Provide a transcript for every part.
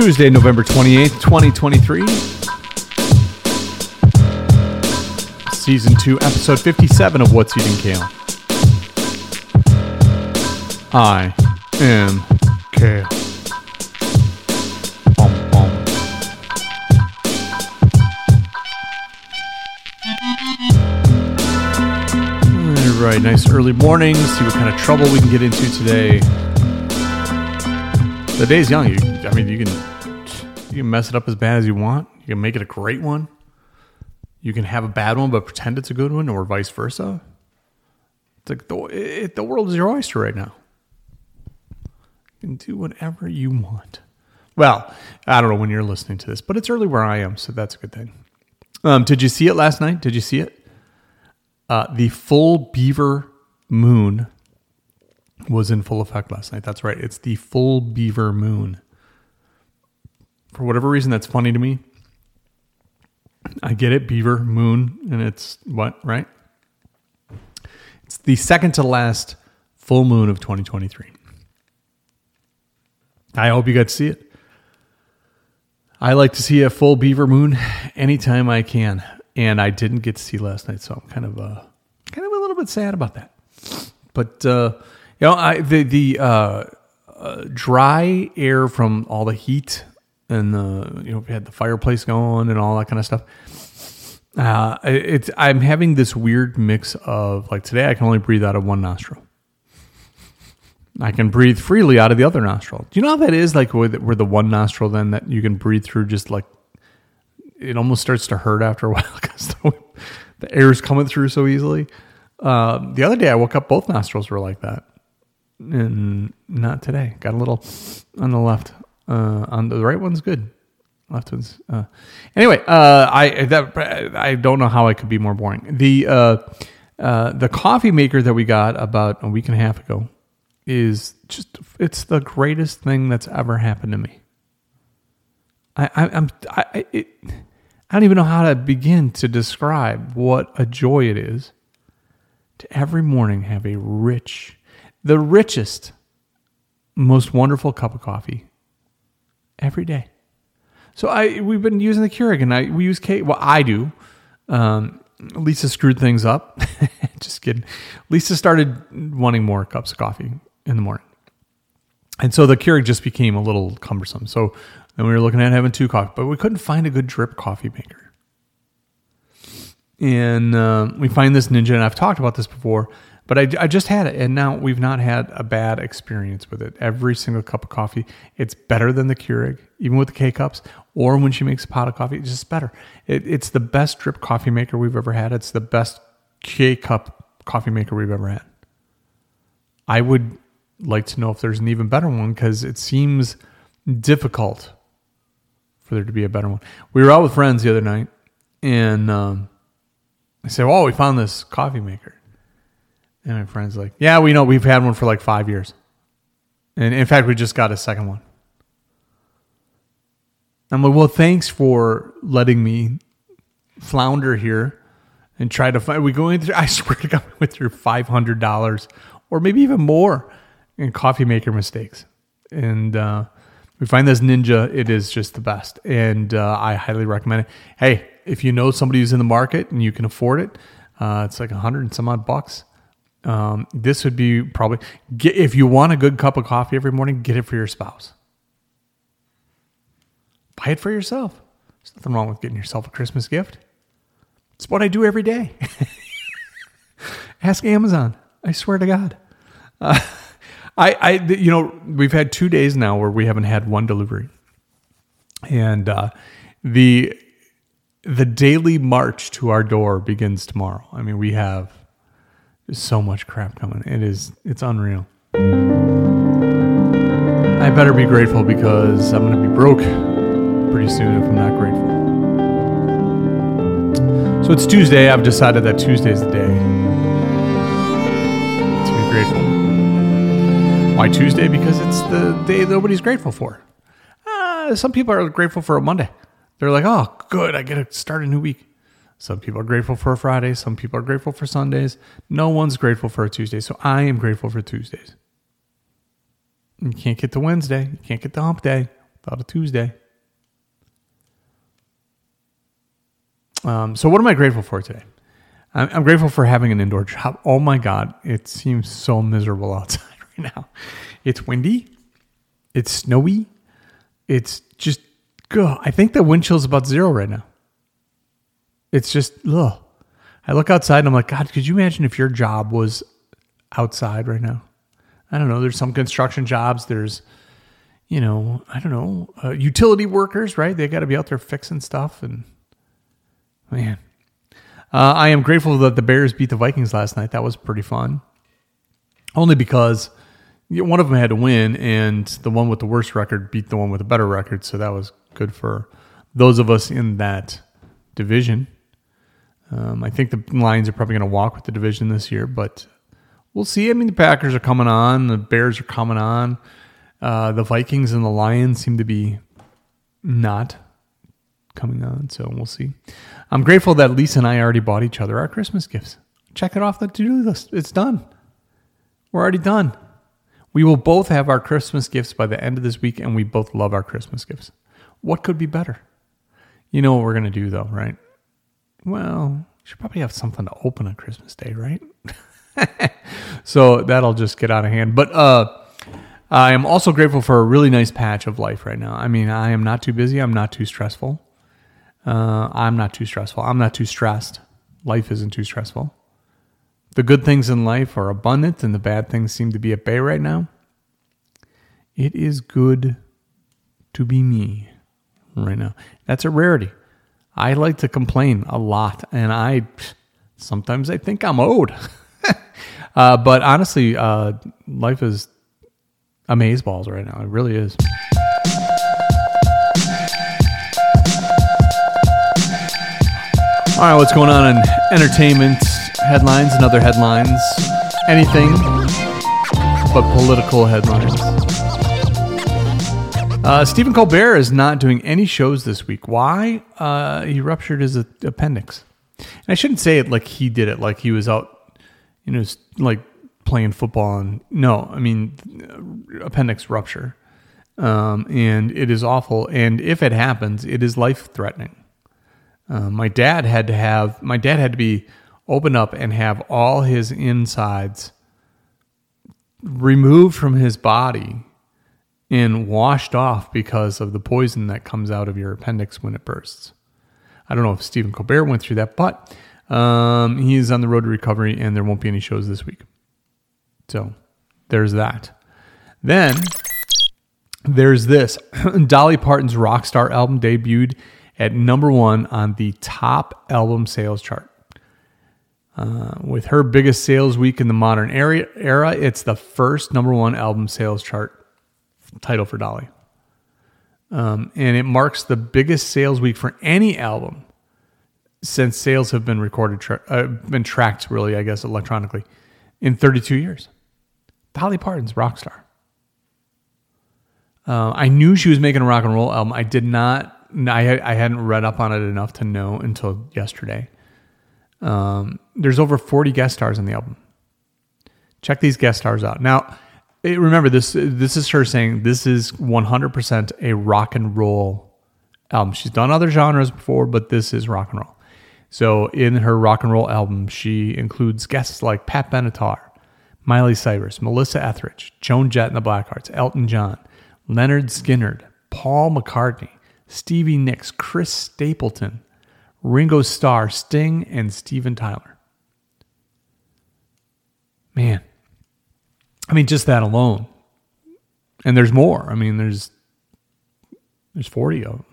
Tuesday, November 28th, 2023. Season 2, episode 57 of What's Eating Kale. I am Kale. All right, nice early morning. See what kind of trouble we can get into today. The day's young. You, I mean, you can you can mess it up as bad as you want. You can make it a great one. You can have a bad one, but pretend it's a good one, or vice versa. It's like the it, the world is your oyster right now. You can do whatever you want. Well, I don't know when you're listening to this, but it's early where I am, so that's a good thing. Um, did you see it last night? Did you see it? Uh, the full beaver moon was in full effect last night. That's right. It's the full beaver moon. For whatever reason, that's funny to me. I get it, beaver moon, and it's what, right? It's the second to last full moon of 2023. I hope you got to see it. I like to see a full beaver moon anytime I can, and I didn't get to see last night, so I'm kind of uh, kind of a little bit sad about that. But uh, you know, I the the uh, uh, dry air from all the heat and the you know we had the fireplace going and all that kind of stuff. Uh, it's I'm having this weird mix of like today I can only breathe out of one nostril. I can breathe freely out of the other nostril. Do you know how that is? Like where the, where the one nostril then that you can breathe through just like it almost starts to hurt after a while because the, the air is coming through so easily. Uh, the other day I woke up, both nostrils were like that, and not today. Got a little on the left. Uh, on the right one's good. Left one's. Uh, anyway, uh, I that I don't know how I could be more boring. The uh, uh, the coffee maker that we got about a week and a half ago is just it's the greatest thing that's ever happened to me. I, I I'm I it, I don't even know how to begin to describe what a joy it is to every morning have a rich, the richest, most wonderful cup of coffee every day. So I we've been using the Keurig and I we use K well I do. Um, Lisa screwed things up. Just kidding. Lisa started wanting more cups of coffee in the morning. And so the Keurig just became a little cumbersome. So then we were looking at having two coffee, but we couldn't find a good drip coffee maker. And uh, we find this Ninja, and I've talked about this before, but I, I just had it, and now we've not had a bad experience with it. Every single cup of coffee, it's better than the Keurig, even with the K cups, or when she makes a pot of coffee, it's just better. It, it's the best drip coffee maker we've ever had. It's the best K cup coffee maker we've ever had. I would like to know if there's an even better one because it seems difficult for there to be a better one. We were out with friends the other night, and um, I said, "Oh, we found this coffee maker." And my friend's like, "Yeah, we know we've had one for like five years, and in fact, we just got a second one." I'm like, "Well, thanks for letting me flounder here and try to find." We go in. Through, I swear to God, we went through five hundred dollars, or maybe even more, in coffee maker mistakes, and. uh we find this ninja it is just the best and uh, i highly recommend it hey if you know somebody who's in the market and you can afford it uh, it's like a hundred and some odd bucks um, this would be probably get, if you want a good cup of coffee every morning get it for your spouse. Buy it for yourself. There's nothing wrong with getting yourself a christmas gift. It's what i do every day. Ask amazon. I swear to god. Uh, I, I, you know, we've had two days now where we haven't had one delivery, and uh, the the daily march to our door begins tomorrow. I mean, we have so much crap coming. It is, it's unreal. I better be grateful because I'm going to be broke pretty soon if I'm not grateful. So it's Tuesday. I've decided that Tuesday's the day to be grateful. Why Tuesday? Because it's the day nobody's grateful for. Uh, some people are grateful for a Monday. They're like, oh, good, I get to start a new week. Some people are grateful for a Friday. Some people are grateful for Sundays. No one's grateful for a Tuesday. So I am grateful for Tuesdays. You can't get to Wednesday. You can't get to hump day. without a Tuesday. Um, so, what am I grateful for today? I'm, I'm grateful for having an indoor job. Oh my God, it seems so miserable outside right now. It's windy, it's snowy, it's just, ugh, I think the wind chill is about zero right now. It's just, ugh. I look outside and I'm like, God, could you imagine if your job was outside right now? I don't know. There's some construction jobs. There's, you know, I don't know, uh, utility workers, right? They got to be out there fixing stuff. And man, uh, I am grateful that the Bears beat the Vikings last night. That was pretty fun. Only because one of them had to win, and the one with the worst record beat the one with a better record. So that was good for those of us in that division. Um, I think the Lions are probably going to walk with the division this year, but we'll see. I mean, the Packers are coming on, the Bears are coming on. Uh, the Vikings and the Lions seem to be not coming on, so we'll see. I'm grateful that Lisa and I already bought each other our Christmas gifts. Check it off the to do list. It's done. We're already done. We will both have our Christmas gifts by the end of this week, and we both love our Christmas gifts. What could be better? You know what we're going to do, though, right? Well, you should probably have something to open on Christmas Day, right? so that'll just get out of hand. But uh, I am also grateful for a really nice patch of life right now. I mean, I am not too busy. I'm not too stressful. Uh, I'm not too stressful. I'm not too stressed. Life isn't too stressful. The good things in life are abundant and the bad things seem to be at bay right now. It is good to be me right now. That's a rarity. I like to complain a lot and I sometimes I think I'm owed. uh, but honestly, uh, life is amazeballs right now. It really is. All right, what's going on in entertainment headlines and other headlines? Anything but political headlines. Uh, Stephen Colbert is not doing any shows this week. Why? Uh, he ruptured his appendix. And I shouldn't say it like he did it, like he was out, you know, like playing football. And no, I mean, appendix rupture. Um, and it is awful. And if it happens, it is life threatening. Uh, my dad had to have my dad had to be opened up and have all his insides removed from his body and washed off because of the poison that comes out of your appendix when it bursts. I don't know if Stephen Colbert went through that, but um, he's on the road to recovery and there won't be any shows this week. So there's that. Then there's this Dolly Parton's Rockstar album debuted at number one on the top album sales chart. Uh, with her biggest sales week in the modern era, era, it's the first number one album sales chart title for Dolly. Um, and it marks the biggest sales week for any album since sales have been recorded, tra- uh, been tracked really, I guess, electronically in 32 years. Dolly Parton's Rockstar. Uh, I knew she was making a rock and roll album. I did not I I hadn't read up on it enough to know until yesterday. Um, there's over 40 guest stars on the album. Check these guest stars out. Now, remember this. This is her saying this is 100% a rock and roll album. She's done other genres before, but this is rock and roll. So in her rock and roll album, she includes guests like Pat Benatar, Miley Cyrus, Melissa Etheridge, Joan Jett and the Blackhearts, Elton John, Lynyrd Skynyrd, Paul McCartney, Stevie Nicks, Chris Stapleton, Ringo Starr, Sting, and Steven Tyler. Man, I mean, just that alone. And there's more. I mean, there's there's 40 of them.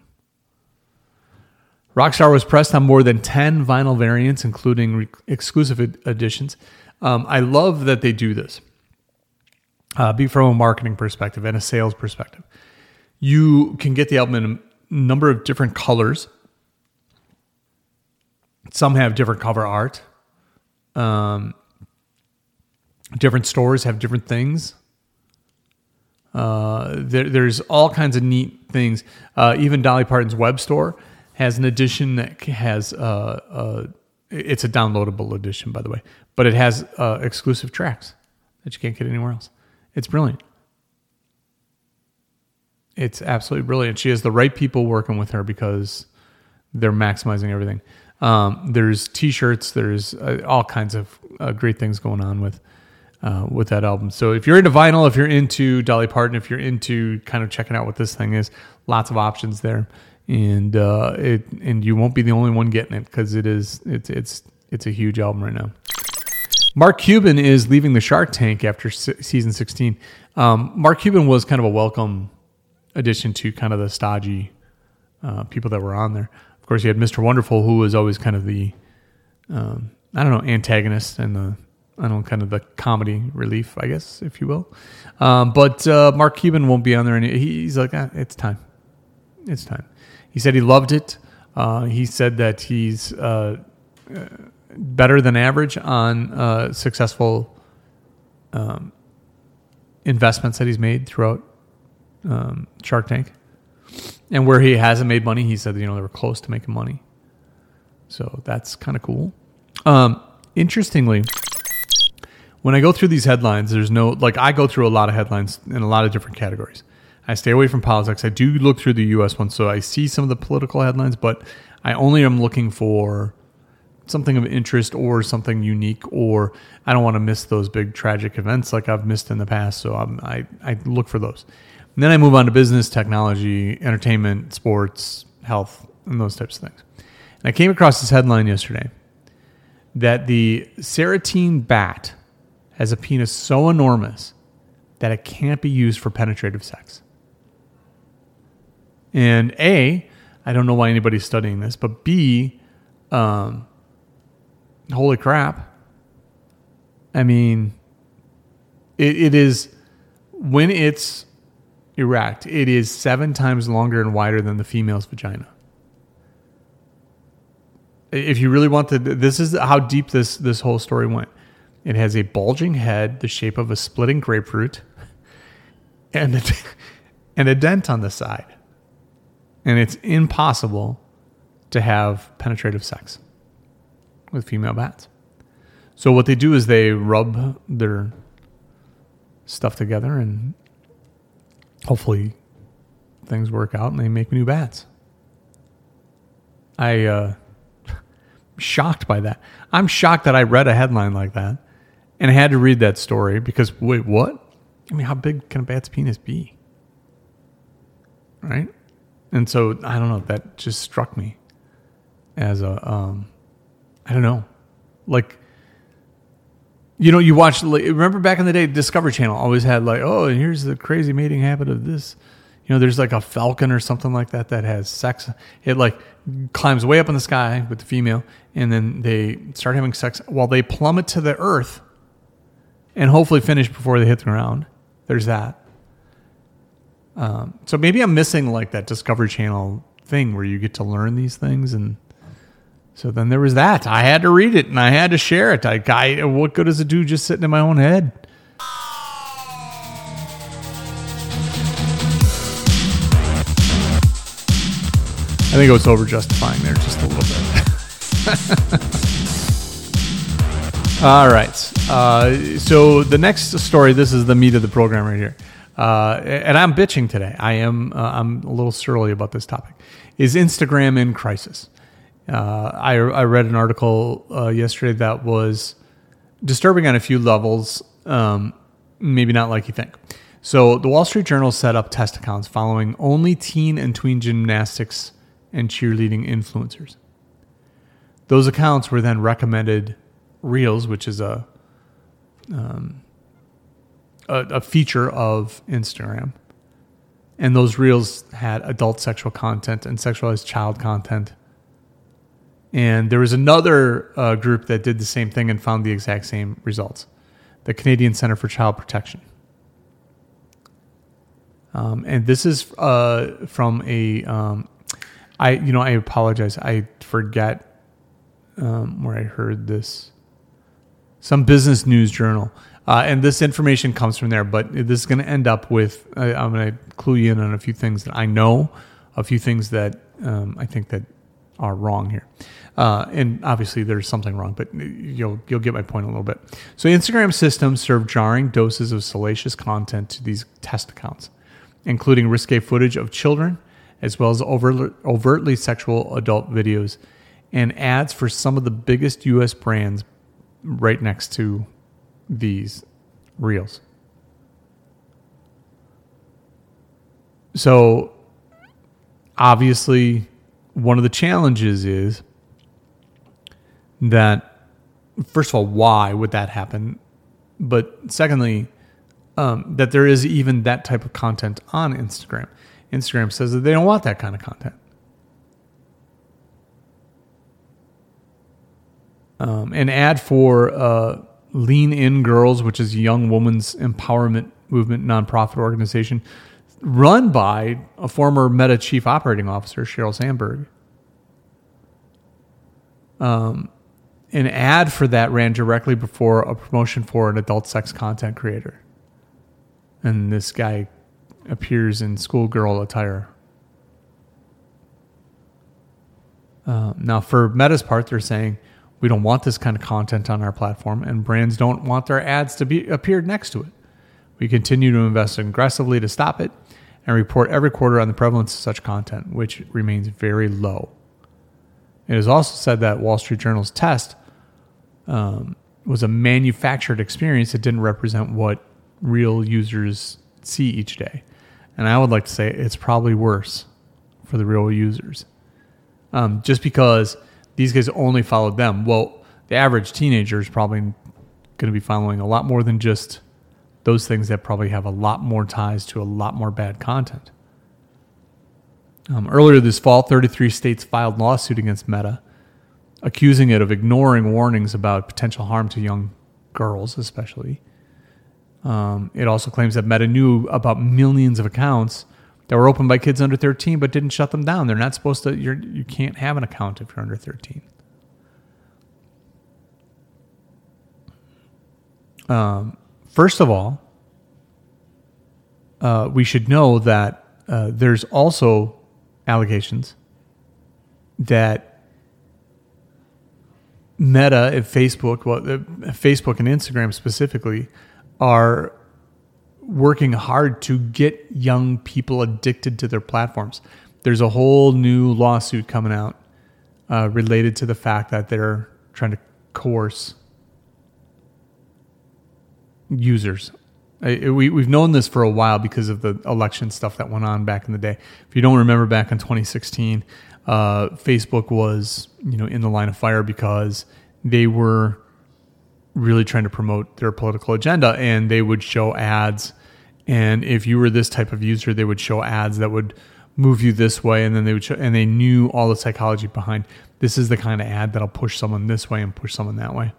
Rockstar was pressed on more than 10 vinyl variants, including re- exclusive ed- editions. Um, I love that they do this, uh, be from a marketing perspective and a sales perspective. You can get the album in a number of different colors. Some have different cover art. Um, different stores have different things. Uh, there, there's all kinds of neat things. Uh, even Dolly Parton's web store has an edition that has uh, uh it's a downloadable edition, by the way, but it has uh, exclusive tracks that you can't get anywhere else. It's brilliant. it's absolutely brilliant. She has the right people working with her because they're maximizing everything. Um, there's T-shirts. There's uh, all kinds of great things going on with uh, with that album. So if you're into vinyl, if you're into Dolly Parton, if you're into kind of checking out what this thing is, lots of options there, and uh, it and you won't be the only one getting it because it is it's it's it's a huge album right now. Mark Cuban is leaving the Shark Tank after season 16. Um, Mark Cuban was kind of a welcome addition to kind of the stodgy uh, people that were on there. Of course, you had Mr. Wonderful, who was always kind of the um, I don't know antagonist and the I don't know kind of the comedy relief, I guess, if you will. Um, but uh, Mark Cuban won't be on there, and he's like, ah, it's time, it's time. He said he loved it. Uh, he said that he's uh, better than average on uh, successful um, investments that he's made throughout um, Shark Tank. And where he hasn't made money, he said you know they were close to making money. So that's kind of cool. Um, interestingly, when I go through these headlines, there's no like I go through a lot of headlines in a lot of different categories. I stay away from politics. I do look through the U.S. ones, so I see some of the political headlines, but I only am looking for something of interest or something unique, or I don't want to miss those big tragic events like I've missed in the past. So I'm, I I look for those. And then I move on to business, technology, entertainment, sports, health, and those types of things. And I came across this headline yesterday that the Serotine bat has a penis so enormous that it can't be used for penetrative sex. And A, I don't know why anybody's studying this, but B, um, holy crap. I mean, it, it is when it's erect, it is seven times longer and wider than the female's vagina. If you really want to, this is how deep this this whole story went. It has a bulging head, the shape of a splitting grapefruit, and a, and a dent on the side. And it's impossible to have penetrative sex with female bats. So what they do is they rub their stuff together and hopefully things work out and they make new bats. I uh shocked by that. I'm shocked that I read a headline like that and I had to read that story because wait, what? I mean, how big can a bat's penis be? Right? And so I don't know, that just struck me as a um I don't know. Like you know, you watch. Remember back in the day, Discovery Channel always had like, oh, here's the crazy mating habit of this. You know, there's like a falcon or something like that that has sex. It like climbs way up in the sky with the female, and then they start having sex while they plummet to the earth, and hopefully finish before they hit the ground. There's that. Um, so maybe I'm missing like that Discovery Channel thing where you get to learn these things and so then there was that. I had to read it and I had to share it. I, I what good does it do just sitting in my own head? I think it was over justifying there just a little bit. All right. Uh, so the next story, this is the meat of the program right here. Uh, and I'm bitching today. I am. Uh, I'm a little surly about this topic. Is Instagram in crisis? Uh, I, I read an article uh, yesterday that was disturbing on a few levels, um, maybe not like you think. So, the Wall Street Journal set up test accounts following only teen and tween gymnastics and cheerleading influencers. Those accounts were then recommended Reels, which is a, um, a, a feature of Instagram. And those Reels had adult sexual content and sexualized child content and there was another uh, group that did the same thing and found the exact same results the Canadian Center for Child Protection. Um, and this is uh, from a, um, I you know I apologize I forget um, where I heard this, some business news journal, uh, and this information comes from there. But this is going to end up with I'm going to clue you in on a few things that I know, a few things that um, I think that are wrong here. Uh, and obviously there's something wrong, but you'll you'll get my point a little bit. So Instagram systems serve jarring doses of salacious content to these test accounts, including risque footage of children, as well as over, overtly sexual adult videos, and ads for some of the biggest U.S. brands right next to these reels. So, obviously, one of the challenges is that, first of all, why would that happen? But secondly, um, that there is even that type of content on Instagram. Instagram says that they don't want that kind of content. Um, an ad for uh, Lean In Girls, which is a young woman's empowerment movement nonprofit organization run by a former Meta chief operating officer, Sheryl Sandberg. Um, an ad for that ran directly before a promotion for an adult sex content creator and this guy appears in schoolgirl attire. Uh, now, for Meta's part, they're saying we don't want this kind of content on our platform, and brands don't want their ads to be appeared next to it. We continue to invest aggressively to stop it and report every quarter on the prevalence of such content, which remains very low. It is also said that Wall Street Journal's test um, was a manufactured experience that didn't represent what real users see each day. And I would like to say it's probably worse for the real users. Um, just because these guys only followed them. Well, the average teenager is probably going to be following a lot more than just those things that probably have a lot more ties to a lot more bad content. Um, earlier this fall, 33 states filed lawsuit against Meta, accusing it of ignoring warnings about potential harm to young girls, especially, um, it also claims that Meta knew about millions of accounts that were opened by kids under 13, but didn't shut them down. They're not supposed to. You're, you can't have an account if you're under 13. Um, first of all, uh, we should know that uh, there's also allegations that Meta and Facebook, well, uh, Facebook and Instagram specifically, are working hard to get young people addicted to their platforms. There's a whole new lawsuit coming out uh, related to the fact that they're trying to coerce users. I, we, we've known this for a while because of the election stuff that went on back in the day. If you don't remember back in 2016, uh, Facebook was you know in the line of fire because they were really trying to promote their political agenda and they would show ads. And if you were this type of user they would show ads that would move you this way and then they would show and they knew all the psychology behind this is the kind of ad that'll push someone this way and push someone that way.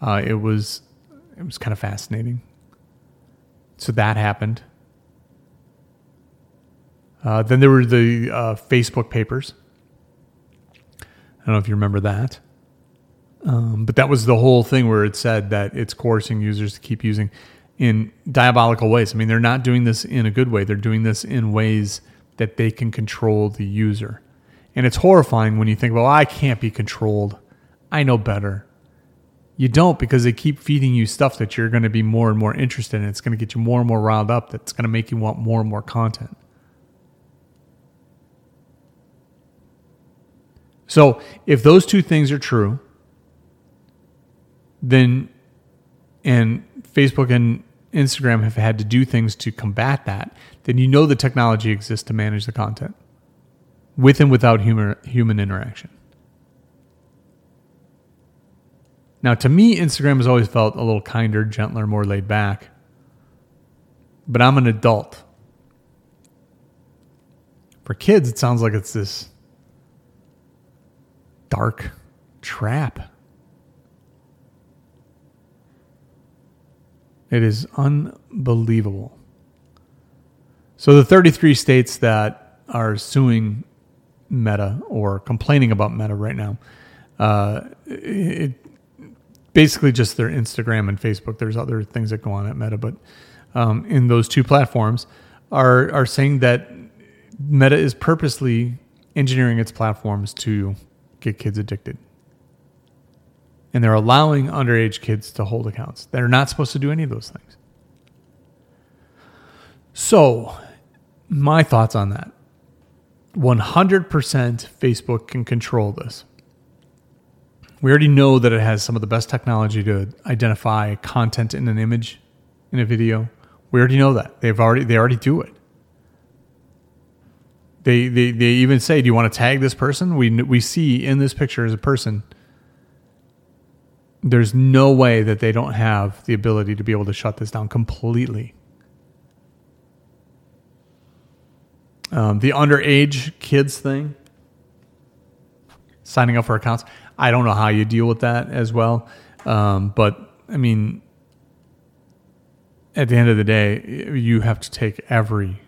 Uh, it was it was kind of fascinating. So that happened. Uh, then there were the uh, facebook papers. I don't know if you remember that um, but that was the whole thing where it said that it's coercing users to keep using in diabolical ways. I mean, they're not doing this in a good way. They're doing this in ways that they can control the user. And it's horrifying when you think, well, I can't be controlled. I know better. You don't because they keep feeding you stuff that you're going to be more and more interested in. It's going to get you more and more riled up. That's going to make you want more and more content. So, if those two things are true, then and Facebook and Instagram have had to do things to combat that, then you know the technology exists to manage the content with and without human human interaction. Now, to me, Instagram has always felt a little kinder, gentler, more laid back. But I'm an adult. For kids, it sounds like it's this dark trap. It is unbelievable. So the 33 states that are suing Meta or complaining about Meta right now, uh, it, basically just their Instagram and Facebook. There's other things that go on at Meta, but um, in those two platforms are are saying that Meta is purposely engineering its platforms to get kids addicted and they're allowing underage kids to hold accounts. They're not supposed to do any of those things. So, my thoughts on that 100% Facebook can control this. We already know that it has some of the best technology to identify content in an image, in a video. We already know that. They've already they already do it. They they, they even say, "Do you want to tag this person?" We we see in this picture as a person. There's no way that they don't have the ability to be able to shut this down completely. Um, the underage kids thing, signing up for accounts. I don't know how you deal with that as well. Um, but I mean, at the end of the day, you have to take every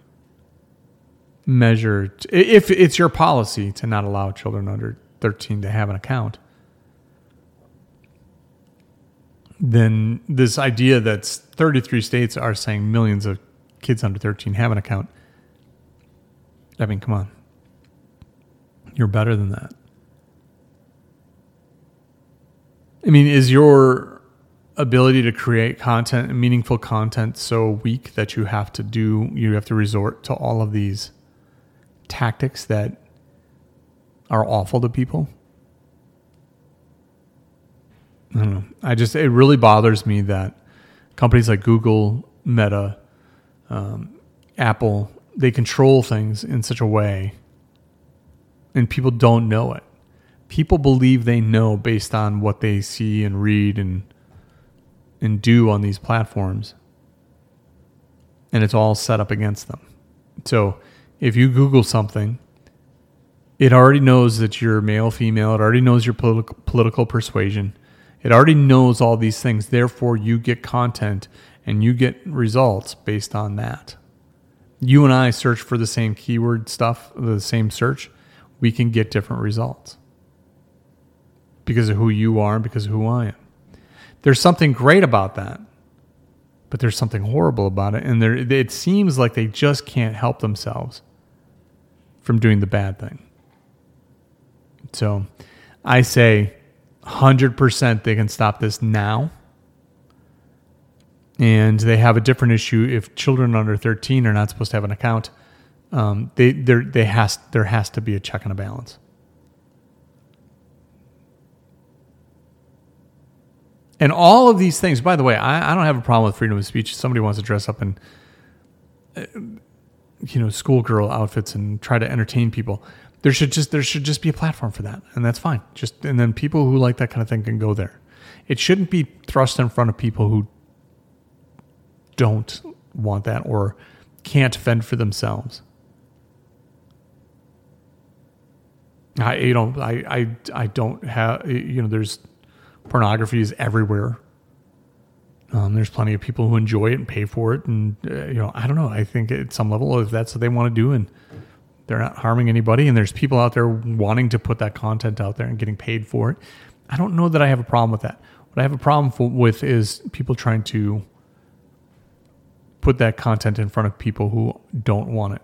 measure. To, if it's your policy to not allow children under 13 to have an account, then this idea that 33 states are saying millions of kids under 13 have an account I mean, come on. You're better than that. I mean, is your ability to create content meaningful content so weak that you have to do, you have to resort to all of these tactics that are awful to people? I don't know. I just, it really bothers me that companies like Google, Meta, um, Apple, they control things in such a way and people don't know it. People believe they know based on what they see and read and and do on these platforms. And it's all set up against them. So, if you Google something, it already knows that you're male, female, it already knows your politi- political persuasion. It already knows all these things. Therefore, you get content and you get results based on that you and I search for the same keyword stuff, the same search, we can get different results because of who you are, and because of who I am. There's something great about that, but there's something horrible about it. And there, it seems like they just can't help themselves from doing the bad thing. So I say 100% they can stop this now and they have a different issue if children under 13 are not supposed to have an account. Um, they there they has there has to be a check and a balance. And all of these things, by the way, I, I don't have a problem with freedom of speech. Somebody wants to dress up in, uh, you know, schoolgirl outfits and try to entertain people. There should just there should just be a platform for that, and that's fine. Just and then people who like that kind of thing can go there. It shouldn't be thrust in front of people who don't want that or can't fend for themselves. I you know I I I don't have you know there's pornography is everywhere. Um, there's plenty of people who enjoy it and pay for it, and uh, you know I don't know. I think at some level, if that's what they want to do, and they're not harming anybody, and there's people out there wanting to put that content out there and getting paid for it, I don't know that I have a problem with that. What I have a problem for, with is people trying to put that content in front of people who don't want it.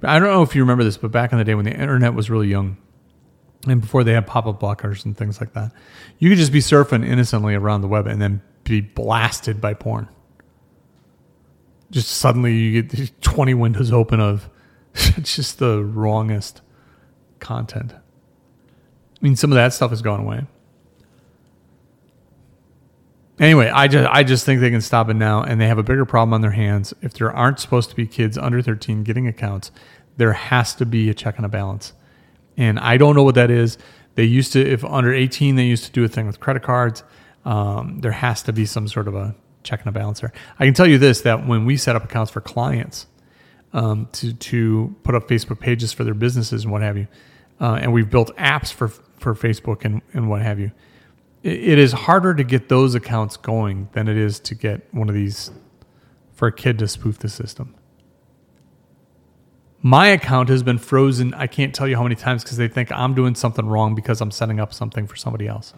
But I don't know if you remember this, but back in the day when the internet was really young, and before they had pop up blockers and things like that, you could just be surfing innocently around the web and then be blasted by porn. Just suddenly you get 20 windows open of just the wrongest content. I mean, some of that stuff has gone away. Anyway, I just I just think they can stop it now, and they have a bigger problem on their hands. If there aren't supposed to be kids under 13 getting accounts, there has to be a check and a balance. And I don't know what that is. They used to, if under 18, they used to do a thing with credit cards. Um, there has to be some sort of a check and a balance there. I can tell you this: that when we set up accounts for clients um, to to put up Facebook pages for their businesses and what have you, uh, and we've built apps for for Facebook and and what have you it is harder to get those accounts going than it is to get one of these for a kid to spoof the system. My account has been frozen. I can't tell you how many times because they think I'm doing something wrong because I'm setting up something for somebody else.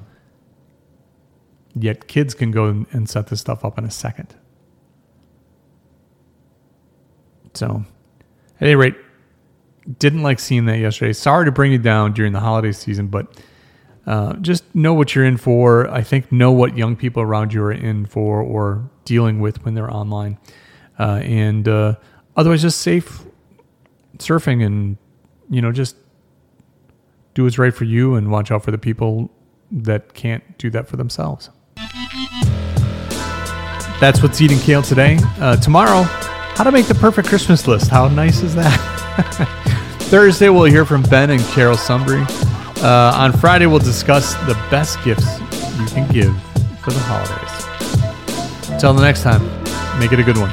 Yet kids can go and set this stuff up in a second. So, at any rate, didn't like seeing that yesterday. Sorry to bring you down during the holiday season, but uh, just know what you're in for. I think know what young people around you are in for or dealing with when they're online. Uh, and uh, otherwise, just safe surfing and, you know, just do what's right for you and watch out for the people that can't do that for themselves. That's what's eating kale today. Uh, tomorrow, how to make the perfect Christmas list. How nice is that? Thursday, we'll hear from Ben and Carol Sumbry. Uh, on Friday, we'll discuss the best gifts you can give for the holidays. Until the next time, make it a good one.